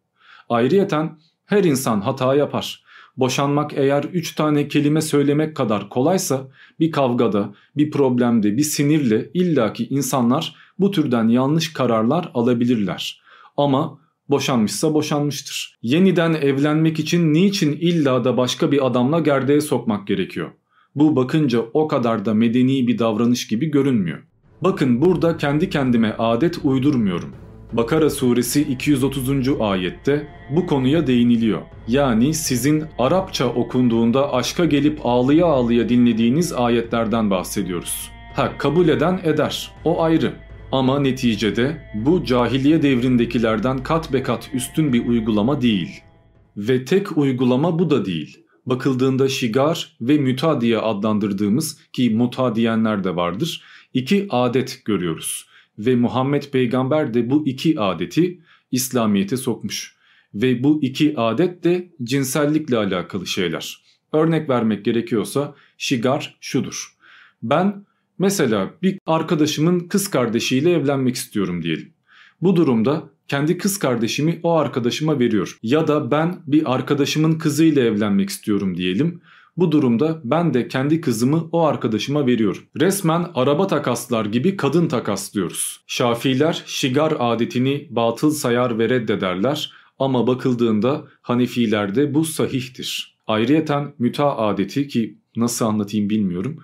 Ayrıyeten her insan hata yapar. Boşanmak eğer üç tane kelime söylemek kadar kolaysa bir kavgada, bir problemde, bir sinirle illaki insanlar bu türden yanlış kararlar alabilirler. Ama boşanmışsa boşanmıştır. Yeniden evlenmek için niçin illa da başka bir adamla gerdeğe sokmak gerekiyor? Bu bakınca o kadar da medeni bir davranış gibi görünmüyor. Bakın burada kendi kendime adet uydurmuyorum. Bakara suresi 230. ayette bu konuya değiniliyor. Yani sizin Arapça okunduğunda aşka gelip ağlıya ağlıya dinlediğiniz ayetlerden bahsediyoruz. Ha kabul eden eder. O ayrı. Ama neticede bu cahiliye devrindekilerden kat be kat üstün bir uygulama değil. Ve tek uygulama bu da değil. Bakıldığında şigar ve müta diye adlandırdığımız ki muta diyenler de vardır iki adet görüyoruz. Ve Muhammed peygamber de bu iki adeti İslamiyet'e sokmuş. Ve bu iki adet de cinsellikle alakalı şeyler. Örnek vermek gerekiyorsa şigar şudur. Ben mesela bir arkadaşımın kız kardeşiyle evlenmek istiyorum diyelim. Bu durumda kendi kız kardeşimi o arkadaşıma veriyor. Ya da ben bir arkadaşımın kızıyla evlenmek istiyorum diyelim. Bu durumda ben de kendi kızımı o arkadaşıma veriyorum. Resmen araba takaslar gibi kadın takaslıyoruz. Şafiler şigar adetini batıl sayar ve reddederler ama bakıldığında Hanefilerde bu sahihtir. Ayrıyeten müta adeti ki nasıl anlatayım bilmiyorum.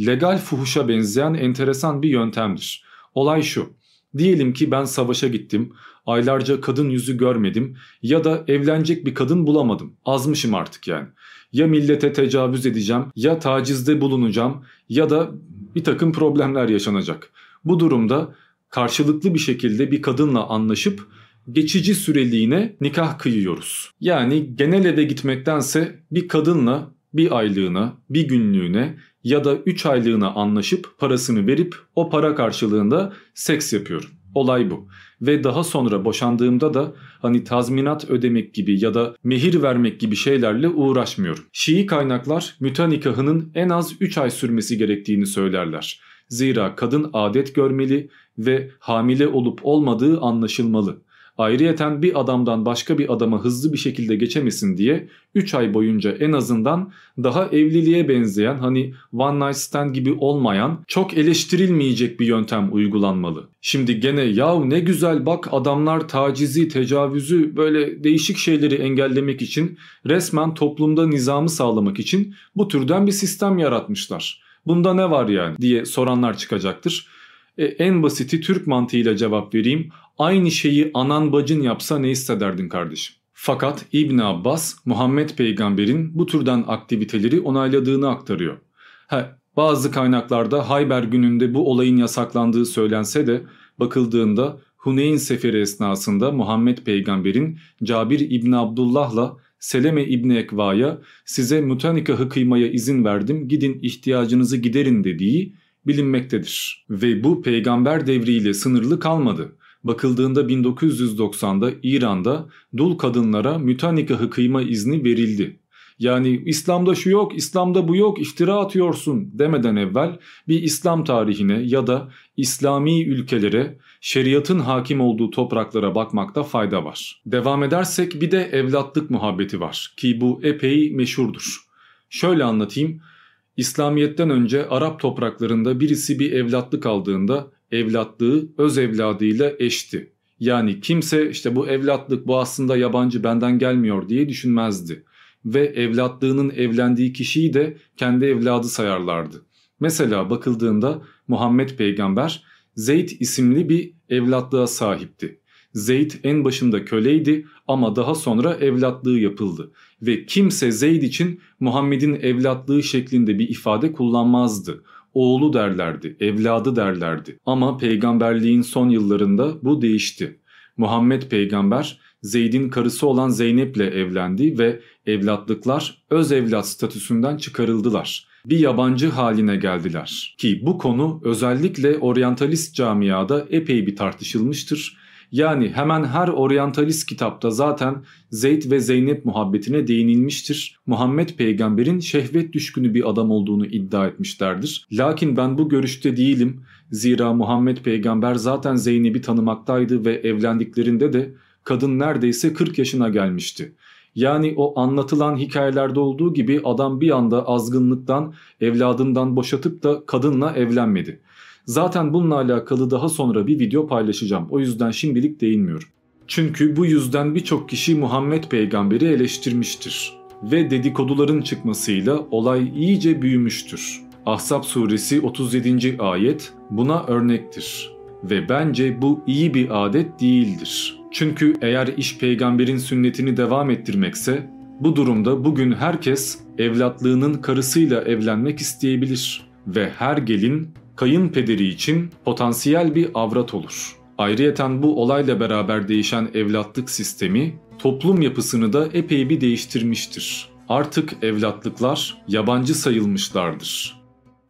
Legal fuhuşa benzeyen enteresan bir yöntemdir. Olay şu. Diyelim ki ben savaşa gittim, aylarca kadın yüzü görmedim ya da evlenecek bir kadın bulamadım. Azmışım artık yani. Ya millete tecavüz edeceğim ya tacizde bulunacağım ya da bir takım problemler yaşanacak. Bu durumda karşılıklı bir şekilde bir kadınla anlaşıp geçici süreliğine nikah kıyıyoruz. Yani genel eve gitmektense bir kadınla bir aylığına, bir günlüğüne ya da 3 aylığına anlaşıp parasını verip o para karşılığında seks yapıyorum. Olay bu. Ve daha sonra boşandığımda da hani tazminat ödemek gibi ya da mehir vermek gibi şeylerle uğraşmıyorum. Şii kaynaklar müta nikahının en az 3 ay sürmesi gerektiğini söylerler. Zira kadın adet görmeli ve hamile olup olmadığı anlaşılmalı. Ayrıyeten bir adamdan başka bir adama hızlı bir şekilde geçemesin diye 3 ay boyunca en azından daha evliliğe benzeyen hani one night stand gibi olmayan çok eleştirilmeyecek bir yöntem uygulanmalı. Şimdi gene yahu ne güzel bak adamlar tacizi, tecavüzü böyle değişik şeyleri engellemek için resmen toplumda nizamı sağlamak için bu türden bir sistem yaratmışlar. Bunda ne var yani diye soranlar çıkacaktır. E, en basiti Türk mantığıyla cevap vereyim. Aynı şeyi anan bacın yapsa ne hissederdin kardeşim? Fakat İbn Abbas Muhammed peygamberin bu türden aktiviteleri onayladığını aktarıyor. Ha, bazı kaynaklarda Hayber gününde bu olayın yasaklandığı söylense de bakıldığında Huneyn seferi esnasında Muhammed peygamberin Cabir İbni Abdullah'la Seleme İbni Ekva'ya size mutanikahı kıymaya izin verdim gidin ihtiyacınızı giderin dediği bilinmektedir. Ve bu peygamber devriyle sınırlı kalmadı. Bakıldığında 1990'da İran'da dul kadınlara müta nikahı kıyma izni verildi. Yani İslam'da şu yok, İslam'da bu yok, iftira atıyorsun demeden evvel bir İslam tarihine ya da İslami ülkelere, şeriatın hakim olduğu topraklara bakmakta fayda var. Devam edersek bir de evlatlık muhabbeti var ki bu epey meşhurdur. Şöyle anlatayım. İslamiyet'ten önce Arap topraklarında birisi bir evlatlık aldığında evlatlığı öz evladıyla eşti. Yani kimse işte bu evlatlık bu aslında yabancı benden gelmiyor diye düşünmezdi. Ve evlatlığının evlendiği kişiyi de kendi evladı sayarlardı. Mesela bakıldığında Muhammed peygamber Zeyd isimli bir evlatlığa sahipti. Zeyd en başında köleydi ama daha sonra evlatlığı yapıldı ve kimse Zeyd için Muhammed'in evlatlığı şeklinde bir ifade kullanmazdı. Oğlu derlerdi, evladı derlerdi ama peygamberliğin son yıllarında bu değişti. Muhammed peygamber Zeyd'in karısı olan Zeynep'le evlendi ve evlatlıklar öz evlat statüsünden çıkarıldılar. Bir yabancı haline geldiler ki bu konu özellikle oryantalist camiada epey bir tartışılmıştır yani hemen her oryantalist kitapta zaten Zeyd ve Zeynep muhabbetine değinilmiştir. Muhammed peygamberin şehvet düşkünü bir adam olduğunu iddia etmişlerdir. Lakin ben bu görüşte değilim. Zira Muhammed peygamber zaten Zeynep'i tanımaktaydı ve evlendiklerinde de kadın neredeyse 40 yaşına gelmişti. Yani o anlatılan hikayelerde olduğu gibi adam bir anda azgınlıktan evladından boşatıp da kadınla evlenmedi. Zaten bununla alakalı daha sonra bir video paylaşacağım. O yüzden şimdilik değinmiyorum. Çünkü bu yüzden birçok kişi Muhammed peygamberi eleştirmiştir. Ve dedikoduların çıkmasıyla olay iyice büyümüştür. Ahzab suresi 37. ayet buna örnektir. Ve bence bu iyi bir adet değildir. Çünkü eğer iş peygamberin sünnetini devam ettirmekse bu durumda bugün herkes evlatlığının karısıyla evlenmek isteyebilir ve her gelin kayınpederi için potansiyel bir avrat olur. Ayrıyeten bu olayla beraber değişen evlatlık sistemi toplum yapısını da epey bir değiştirmiştir. Artık evlatlıklar yabancı sayılmışlardır.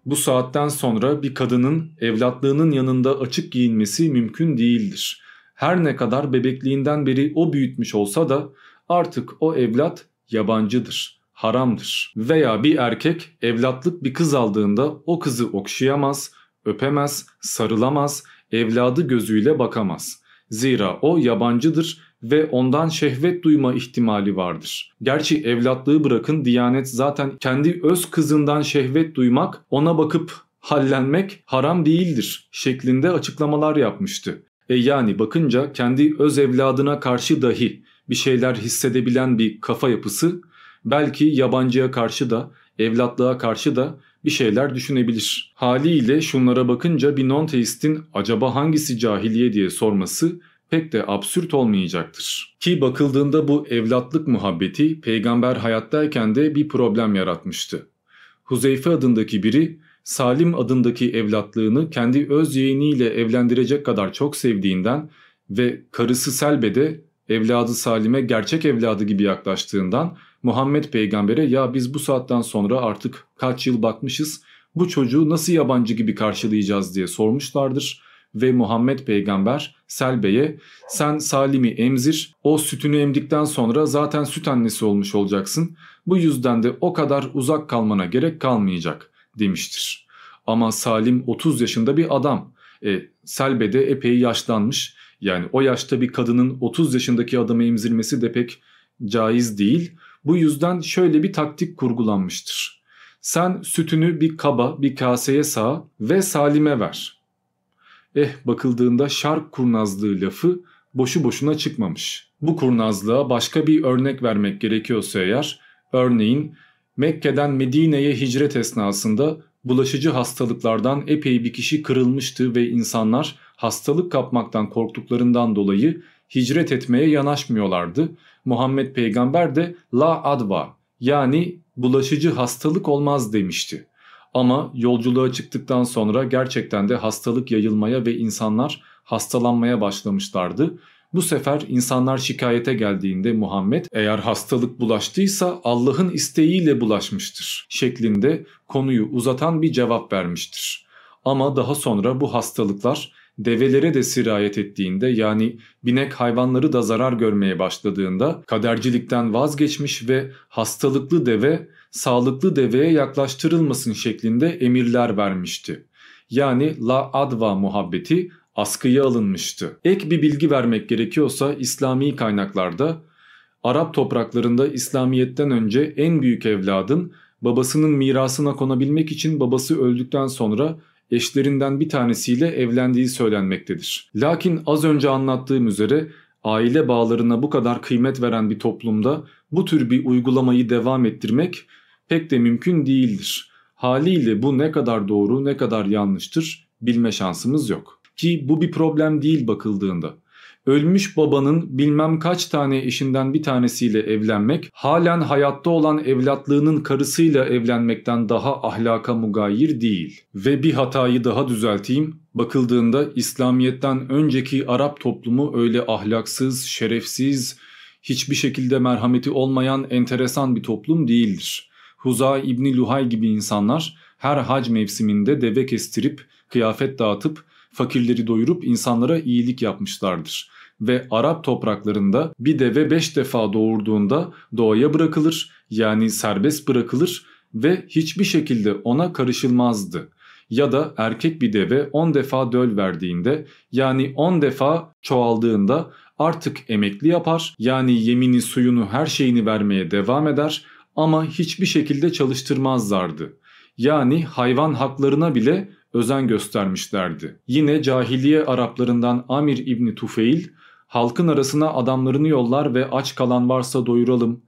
Bu saatten sonra bir kadının evlatlığının yanında açık giyinmesi mümkün değildir. Her ne kadar bebekliğinden beri o büyütmüş olsa da artık o evlat yabancıdır, haramdır. Veya bir erkek evlatlık bir kız aldığında o kızı okşayamaz, öpemez, sarılamaz, evladı gözüyle bakamaz. Zira o yabancıdır ve ondan şehvet duyma ihtimali vardır. Gerçi evlatlığı bırakın Diyanet zaten kendi öz kızından şehvet duymak, ona bakıp hallenmek haram değildir şeklinde açıklamalar yapmıştı. E yani bakınca kendi öz evladına karşı dahi bir şeyler hissedebilen bir kafa yapısı belki yabancıya karşı da evlatlığa karşı da bir şeyler düşünebilir. Haliyle şunlara bakınca bir non-teistin acaba hangisi cahiliye diye sorması pek de absürt olmayacaktır. Ki bakıldığında bu evlatlık muhabbeti peygamber hayattayken de bir problem yaratmıştı. Huzeyfe adındaki biri Salim adındaki evlatlığını kendi öz yeğeniyle evlendirecek kadar çok sevdiğinden ve karısı Selbe de evladı Salim'e gerçek evladı gibi yaklaştığından Muhammed peygambere ya biz bu saatten sonra artık kaç yıl bakmışız bu çocuğu nasıl yabancı gibi karşılayacağız diye sormuşlardır ve Muhammed peygamber Selbe'ye sen Salim'i emzir o sütünü emdikten sonra zaten süt annesi olmuş olacaksın bu yüzden de o kadar uzak kalmana gerek kalmayacak demiştir. Ama Salim 30 yaşında bir adam. E, Selbe de epey yaşlanmış. Yani o yaşta bir kadının 30 yaşındaki adamı emzirmesi de pek caiz değil. Bu yüzden şöyle bir taktik kurgulanmıştır. Sen sütünü bir kaba, bir kaseye sağ ve Salim'e ver. Eh bakıldığında şark kurnazlığı lafı boşu boşuna çıkmamış. Bu kurnazlığa başka bir örnek vermek gerekiyorsa eğer, örneğin Mekke'den Medine'ye hicret esnasında bulaşıcı hastalıklardan epey bir kişi kırılmıştı ve insanlar hastalık kapmaktan korktuklarından dolayı hicret etmeye yanaşmıyorlardı. Muhammed peygamber de la adva yani bulaşıcı hastalık olmaz demişti. Ama yolculuğa çıktıktan sonra gerçekten de hastalık yayılmaya ve insanlar hastalanmaya başlamışlardı. Bu sefer insanlar şikayete geldiğinde Muhammed eğer hastalık bulaştıysa Allah'ın isteğiyle bulaşmıştır şeklinde konuyu uzatan bir cevap vermiştir. Ama daha sonra bu hastalıklar develere de sirayet ettiğinde yani binek hayvanları da zarar görmeye başladığında kadercilikten vazgeçmiş ve hastalıklı deve sağlıklı deveye yaklaştırılmasın şeklinde emirler vermişti. Yani la adva muhabbeti askıya alınmıştı. Ek bir bilgi vermek gerekiyorsa İslami kaynaklarda Arap topraklarında İslamiyet'ten önce en büyük evladın babasının mirasına konabilmek için babası öldükten sonra eşlerinden bir tanesiyle evlendiği söylenmektedir. Lakin az önce anlattığım üzere aile bağlarına bu kadar kıymet veren bir toplumda bu tür bir uygulamayı devam ettirmek pek de mümkün değildir. Haliyle bu ne kadar doğru ne kadar yanlıştır bilme şansımız yok. Ki bu bir problem değil bakıldığında. Ölmüş babanın bilmem kaç tane eşinden bir tanesiyle evlenmek halen hayatta olan evlatlığının karısıyla evlenmekten daha ahlaka mugayir değil. Ve bir hatayı daha düzelteyim. Bakıldığında İslamiyet'ten önceki Arap toplumu öyle ahlaksız, şerefsiz, hiçbir şekilde merhameti olmayan enteresan bir toplum değildir. Huza İbni Luhay gibi insanlar her hac mevsiminde deve kestirip, kıyafet dağıtıp, fakirleri doyurup insanlara iyilik yapmışlardır. Ve Arap topraklarında bir deve beş defa doğurduğunda doğaya bırakılır yani serbest bırakılır ve hiçbir şekilde ona karışılmazdı. Ya da erkek bir deve 10 defa döl verdiğinde yani 10 defa çoğaldığında artık emekli yapar yani yemini suyunu her şeyini vermeye devam eder ama hiçbir şekilde çalıştırmazlardı. Yani hayvan haklarına bile özen göstermişlerdi. Yine cahiliye Araplarından Amir İbni Tufeil halkın arasına adamlarını yollar ve aç kalan varsa doyuralım,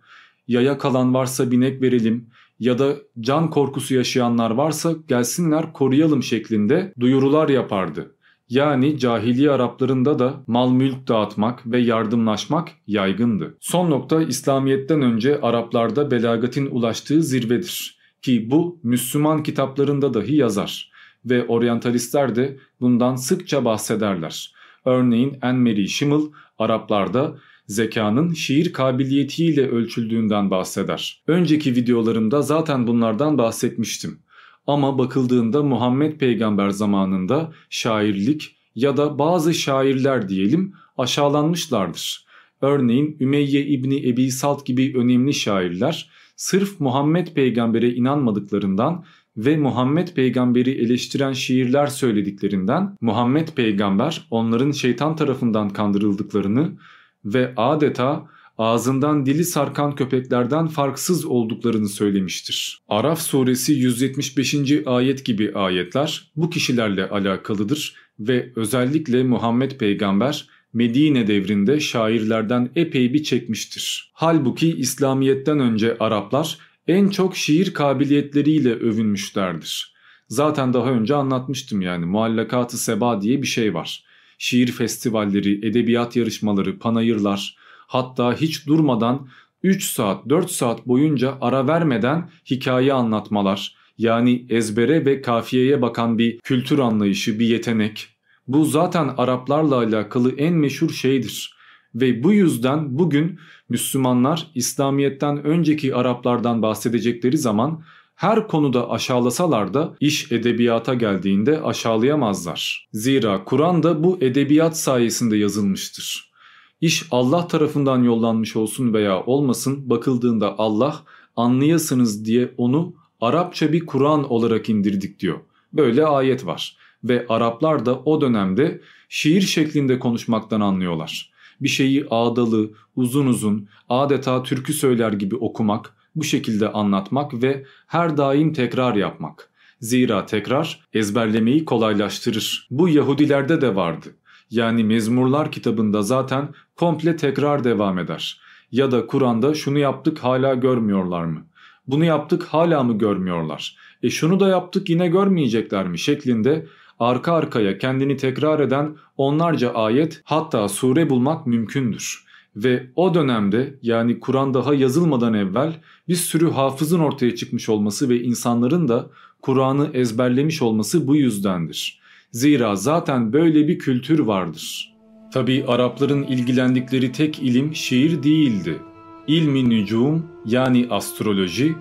yaya kalan varsa binek verelim ya da can korkusu yaşayanlar varsa gelsinler koruyalım şeklinde duyurular yapardı. Yani cahiliye Araplarında da mal mülk dağıtmak ve yardımlaşmak yaygındı. Son nokta İslamiyet'ten önce Araplarda belagatin ulaştığı zirvedir. Ki bu Müslüman kitaplarında dahi yazar ve oryantalistler de bundan sıkça bahsederler. Örneğin Şimıl Araplarda zekanın şiir kabiliyetiyle ölçüldüğünden bahseder. Önceki videolarımda zaten bunlardan bahsetmiştim. Ama bakıldığında Muhammed peygamber zamanında şairlik ya da bazı şairler diyelim aşağılanmışlardır. Örneğin Ümeyye İbni Ebi Salt gibi önemli şairler sırf Muhammed peygambere inanmadıklarından ve Muhammed peygamberi eleştiren şiirler söylediklerinden Muhammed peygamber onların şeytan tarafından kandırıldıklarını ve adeta ağzından dili sarkan köpeklerden farksız olduklarını söylemiştir. Araf suresi 175. ayet gibi ayetler bu kişilerle alakalıdır ve özellikle Muhammed peygamber Medine devrinde şairlerden epey bir çekmiştir. Halbuki İslamiyet'ten önce Araplar en çok şiir kabiliyetleriyle övünmüşlerdir. Zaten daha önce anlatmıştım yani Muallakat-ı Seba diye bir şey var. Şiir festivalleri, edebiyat yarışmaları, panayırlar hatta hiç durmadan 3 saat 4 saat boyunca ara vermeden hikaye anlatmalar yani ezbere ve kafiyeye bakan bir kültür anlayışı, bir yetenek. Bu zaten Araplarla alakalı en meşhur şeydir. Ve bu yüzden bugün Müslümanlar İslamiyet'ten önceki Araplardan bahsedecekleri zaman her konuda aşağılasalar da iş edebiyata geldiğinde aşağılayamazlar. Zira Kur'an da bu edebiyat sayesinde yazılmıştır. İş Allah tarafından yollanmış olsun veya olmasın bakıldığında Allah anlayasınız diye onu Arapça bir Kur'an olarak indirdik diyor. Böyle ayet var ve Araplar da o dönemde şiir şeklinde konuşmaktan anlıyorlar bir şeyi ağdalı, uzun uzun, adeta türkü söyler gibi okumak, bu şekilde anlatmak ve her daim tekrar yapmak. Zira tekrar ezberlemeyi kolaylaştırır. Bu Yahudilerde de vardı. Yani Mezmurlar kitabında zaten komple tekrar devam eder. Ya da Kur'an'da şunu yaptık hala görmüyorlar mı? Bunu yaptık hala mı görmüyorlar? E şunu da yaptık yine görmeyecekler mi? şeklinde arka arkaya kendini tekrar eden onlarca ayet hatta sure bulmak mümkündür. Ve o dönemde yani Kur'an daha yazılmadan evvel bir sürü hafızın ortaya çıkmış olması ve insanların da Kur'an'ı ezberlemiş olması bu yüzdendir. Zira zaten böyle bir kültür vardır. Tabi Arapların ilgilendikleri tek ilim şiir değildi. İlmi nücum yani astroloji,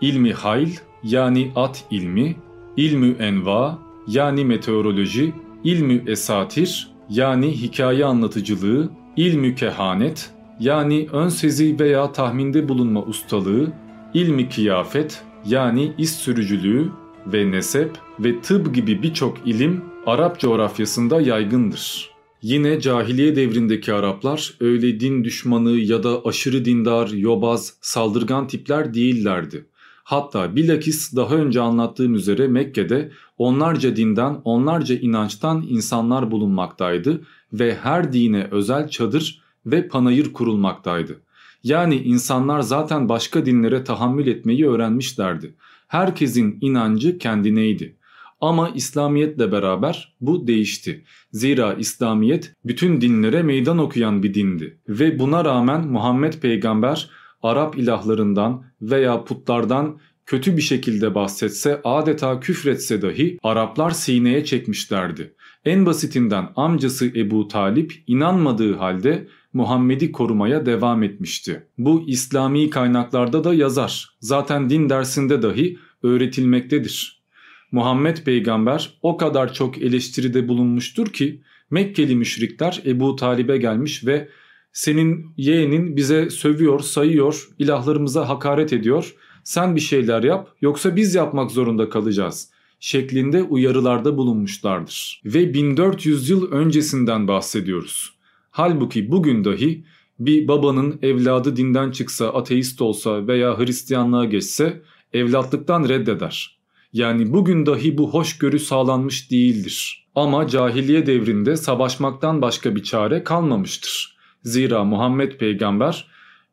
ilmi hayl yani at ilmi, ilmi enva yani meteoroloji, ilmü esatir yani hikaye anlatıcılığı, ilmü kehanet yani ön sezi veya tahminde bulunma ustalığı, ilmi kıyafet yani iz sürücülüğü ve nesep ve tıp gibi birçok ilim Arap coğrafyasında yaygındır. Yine cahiliye devrindeki Araplar öyle din düşmanı ya da aşırı dindar, yobaz, saldırgan tipler değillerdi. Hatta bilakis daha önce anlattığım üzere Mekke'de onlarca dinden, onlarca inançtan insanlar bulunmaktaydı ve her dine özel çadır ve panayır kurulmaktaydı. Yani insanlar zaten başka dinlere tahammül etmeyi öğrenmişlerdi. Herkesin inancı kendineydi. Ama İslamiyetle beraber bu değişti. Zira İslamiyet bütün dinlere meydan okuyan bir dindi ve buna rağmen Muhammed peygamber Arap ilahlarından veya putlardan kötü bir şekilde bahsetse adeta küfretse dahi Araplar sineye çekmişlerdi. En basitinden amcası Ebu Talip inanmadığı halde Muhammed'i korumaya devam etmişti. Bu İslami kaynaklarda da yazar. Zaten din dersinde dahi öğretilmektedir. Muhammed peygamber o kadar çok eleştiride bulunmuştur ki Mekkeli müşrikler Ebu Talib'e gelmiş ve senin yeğenin bize sövüyor, sayıyor, ilahlarımıza hakaret ediyor. Sen bir şeyler yap yoksa biz yapmak zorunda kalacağız şeklinde uyarılarda bulunmuşlardır. Ve 1400 yıl öncesinden bahsediyoruz. Halbuki bugün dahi bir babanın evladı dinden çıksa, ateist olsa veya Hristiyanlığa geçse evlatlıktan reddeder. Yani bugün dahi bu hoşgörü sağlanmış değildir. Ama cahiliye devrinde savaşmaktan başka bir çare kalmamıştır. Zira Muhammed peygamber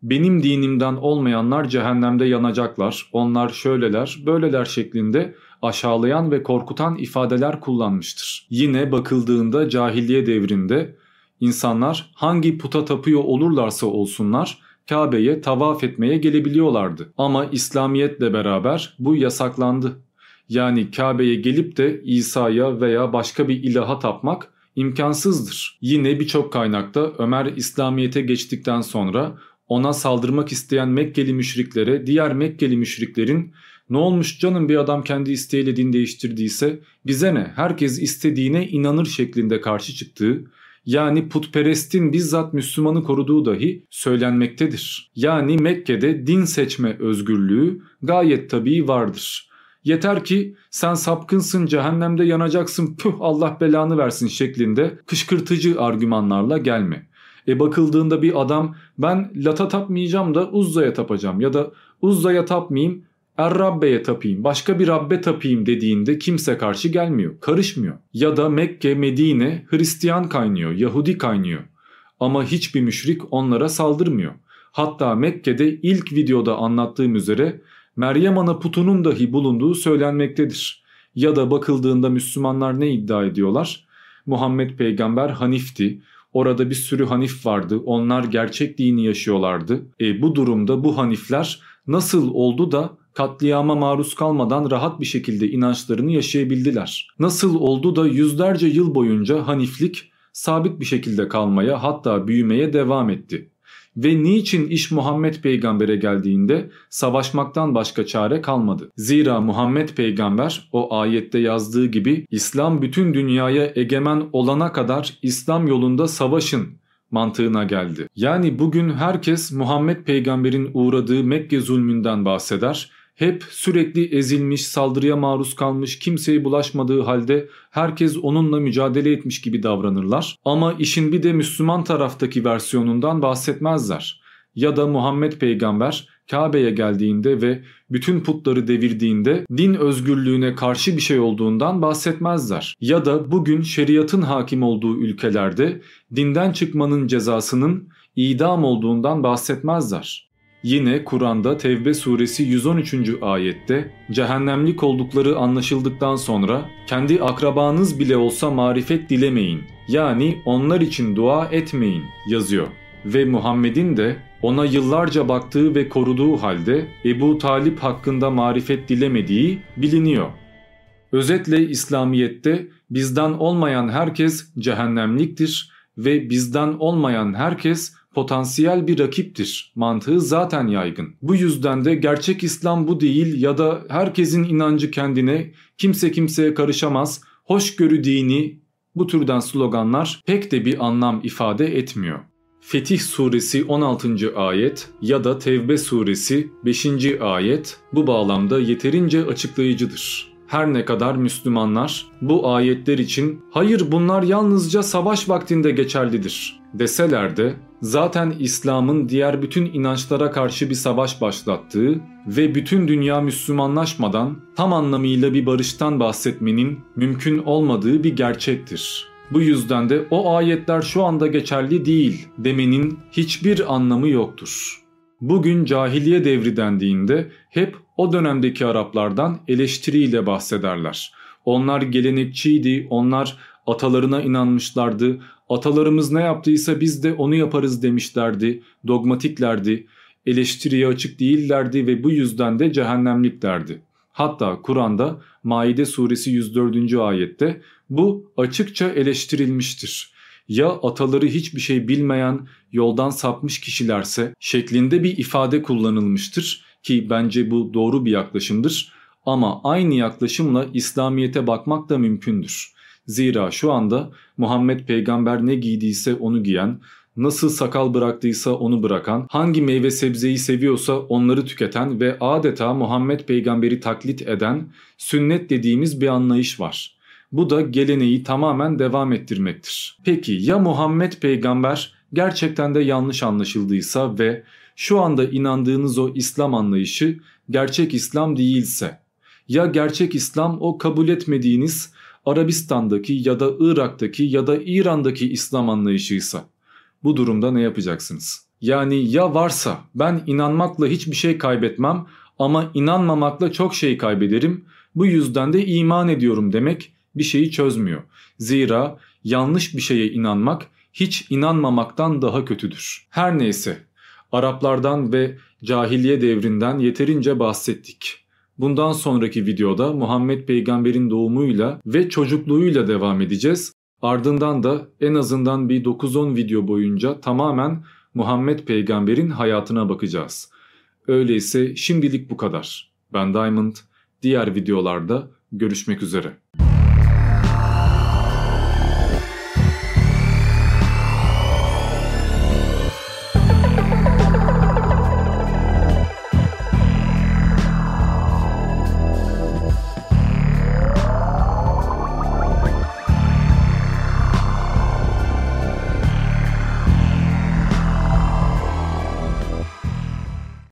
benim dinimden olmayanlar cehennemde yanacaklar, onlar şöyleler, böyleler şeklinde aşağılayan ve korkutan ifadeler kullanmıştır. Yine bakıldığında cahiliye devrinde insanlar hangi puta tapıyor olurlarsa olsunlar Kabe'ye tavaf etmeye gelebiliyorlardı. Ama İslamiyetle beraber bu yasaklandı. Yani Kabe'ye gelip de İsa'ya veya başka bir ilaha tapmak imkansızdır. Yine birçok kaynakta Ömer İslamiyet'e geçtikten sonra ona saldırmak isteyen Mekkeli müşriklere diğer Mekkeli müşriklerin Ne olmuş canım bir adam kendi isteğiyle din değiştirdiyse bize ne herkes istediğine inanır şeklinde karşı çıktığı yani putperestin bizzat Müslümanı koruduğu dahi söylenmektedir. Yani Mekke'de din seçme özgürlüğü gayet tabii vardır. Yeter ki sen sapkınsın cehennemde yanacaksın püh Allah belanı versin şeklinde kışkırtıcı argümanlarla gelme. E bakıldığında bir adam ben lata tapmayacağım da Uzza'ya tapacağım ya da Uzza'ya tapmayayım Er-Rabbe'ye tapayım, başka bir Rabbe tapayım dediğinde kimse karşı gelmiyor, karışmıyor. Ya da Mekke, Medine Hristiyan kaynıyor, Yahudi kaynıyor. Ama hiçbir müşrik onlara saldırmıyor. Hatta Mekke'de ilk videoda anlattığım üzere Meryem Ana putunun dahi bulunduğu söylenmektedir. Ya da bakıldığında Müslümanlar ne iddia ediyorlar? Muhammed peygamber Hanif'ti. Orada bir sürü Hanif vardı. Onlar gerçek dini yaşıyorlardı. E bu durumda bu Hanifler nasıl oldu da katliama maruz kalmadan rahat bir şekilde inançlarını yaşayabildiler. Nasıl oldu da yüzlerce yıl boyunca Haniflik sabit bir şekilde kalmaya hatta büyümeye devam etti. Ve niçin iş Muhammed peygambere geldiğinde savaşmaktan başka çare kalmadı. Zira Muhammed peygamber o ayette yazdığı gibi İslam bütün dünyaya egemen olana kadar İslam yolunda savaşın mantığına geldi. Yani bugün herkes Muhammed peygamberin uğradığı Mekke zulmünden bahseder hep sürekli ezilmiş, saldırıya maruz kalmış, kimseye bulaşmadığı halde herkes onunla mücadele etmiş gibi davranırlar. Ama işin bir de Müslüman taraftaki versiyonundan bahsetmezler. Ya da Muhammed peygamber Kabe'ye geldiğinde ve bütün putları devirdiğinde din özgürlüğüne karşı bir şey olduğundan bahsetmezler. Ya da bugün şeriatın hakim olduğu ülkelerde dinden çıkmanın cezasının idam olduğundan bahsetmezler. Yine Kur'an'da Tevbe suresi 113. ayette cehennemlik oldukları anlaşıldıktan sonra kendi akrabanız bile olsa marifet dilemeyin yani onlar için dua etmeyin yazıyor. Ve Muhammed'in de ona yıllarca baktığı ve koruduğu halde Ebu Talip hakkında marifet dilemediği biliniyor. Özetle İslamiyet'te bizden olmayan herkes cehennemliktir ve bizden olmayan herkes potansiyel bir rakiptir mantığı zaten yaygın. Bu yüzden de gerçek İslam bu değil ya da herkesin inancı kendine, kimse kimseye karışamaz, hoşgörü dini bu türden sloganlar pek de bir anlam ifade etmiyor. Fetih suresi 16. ayet ya da Tevbe suresi 5. ayet bu bağlamda yeterince açıklayıcıdır. Her ne kadar Müslümanlar bu ayetler için hayır bunlar yalnızca savaş vaktinde geçerlidir deseler de zaten İslam'ın diğer bütün inançlara karşı bir savaş başlattığı ve bütün dünya Müslümanlaşmadan tam anlamıyla bir barıştan bahsetmenin mümkün olmadığı bir gerçektir. Bu yüzden de o ayetler şu anda geçerli değil demenin hiçbir anlamı yoktur. Bugün cahiliye devri dendiğinde hep o dönemdeki Araplardan eleştiriyle bahsederler. Onlar gelenekçiydi, onlar atalarına inanmışlardı, atalarımız ne yaptıysa biz de onu yaparız demişlerdi, dogmatiklerdi, eleştiriye açık değillerdi ve bu yüzden de cehennemliklerdi. Hatta Kur'an'da Maide suresi 104. ayette bu açıkça eleştirilmiştir. Ya ataları hiçbir şey bilmeyen, yoldan sapmış kişilerse şeklinde bir ifade kullanılmıştır ki bence bu doğru bir yaklaşımdır. Ama aynı yaklaşımla İslamiyet'e bakmak da mümkündür. Zira şu anda Muhammed peygamber ne giydiyse onu giyen, nasıl sakal bıraktıysa onu bırakan, hangi meyve sebzeyi seviyorsa onları tüketen ve adeta Muhammed peygamberi taklit eden sünnet dediğimiz bir anlayış var. Bu da geleneği tamamen devam ettirmektir. Peki ya Muhammed peygamber gerçekten de yanlış anlaşıldıysa ve şu anda inandığınız o İslam anlayışı gerçek İslam değilse? Ya gerçek İslam o kabul etmediğiniz Arabistan'daki ya da Irak'taki ya da İran'daki İslam anlayışıysa? Bu durumda ne yapacaksınız? Yani ya varsa ben inanmakla hiçbir şey kaybetmem ama inanmamakla çok şey kaybederim. Bu yüzden de iman ediyorum demek bir şeyi çözmüyor. Zira yanlış bir şeye inanmak hiç inanmamaktan daha kötüdür. Her neyse Araplardan ve cahiliye devrinden yeterince bahsettik. Bundan sonraki videoda Muhammed peygamberin doğumuyla ve çocukluğuyla devam edeceğiz. Ardından da en azından bir 9-10 video boyunca tamamen Muhammed peygamberin hayatına bakacağız. Öyleyse şimdilik bu kadar. Ben Diamond. Diğer videolarda görüşmek üzere.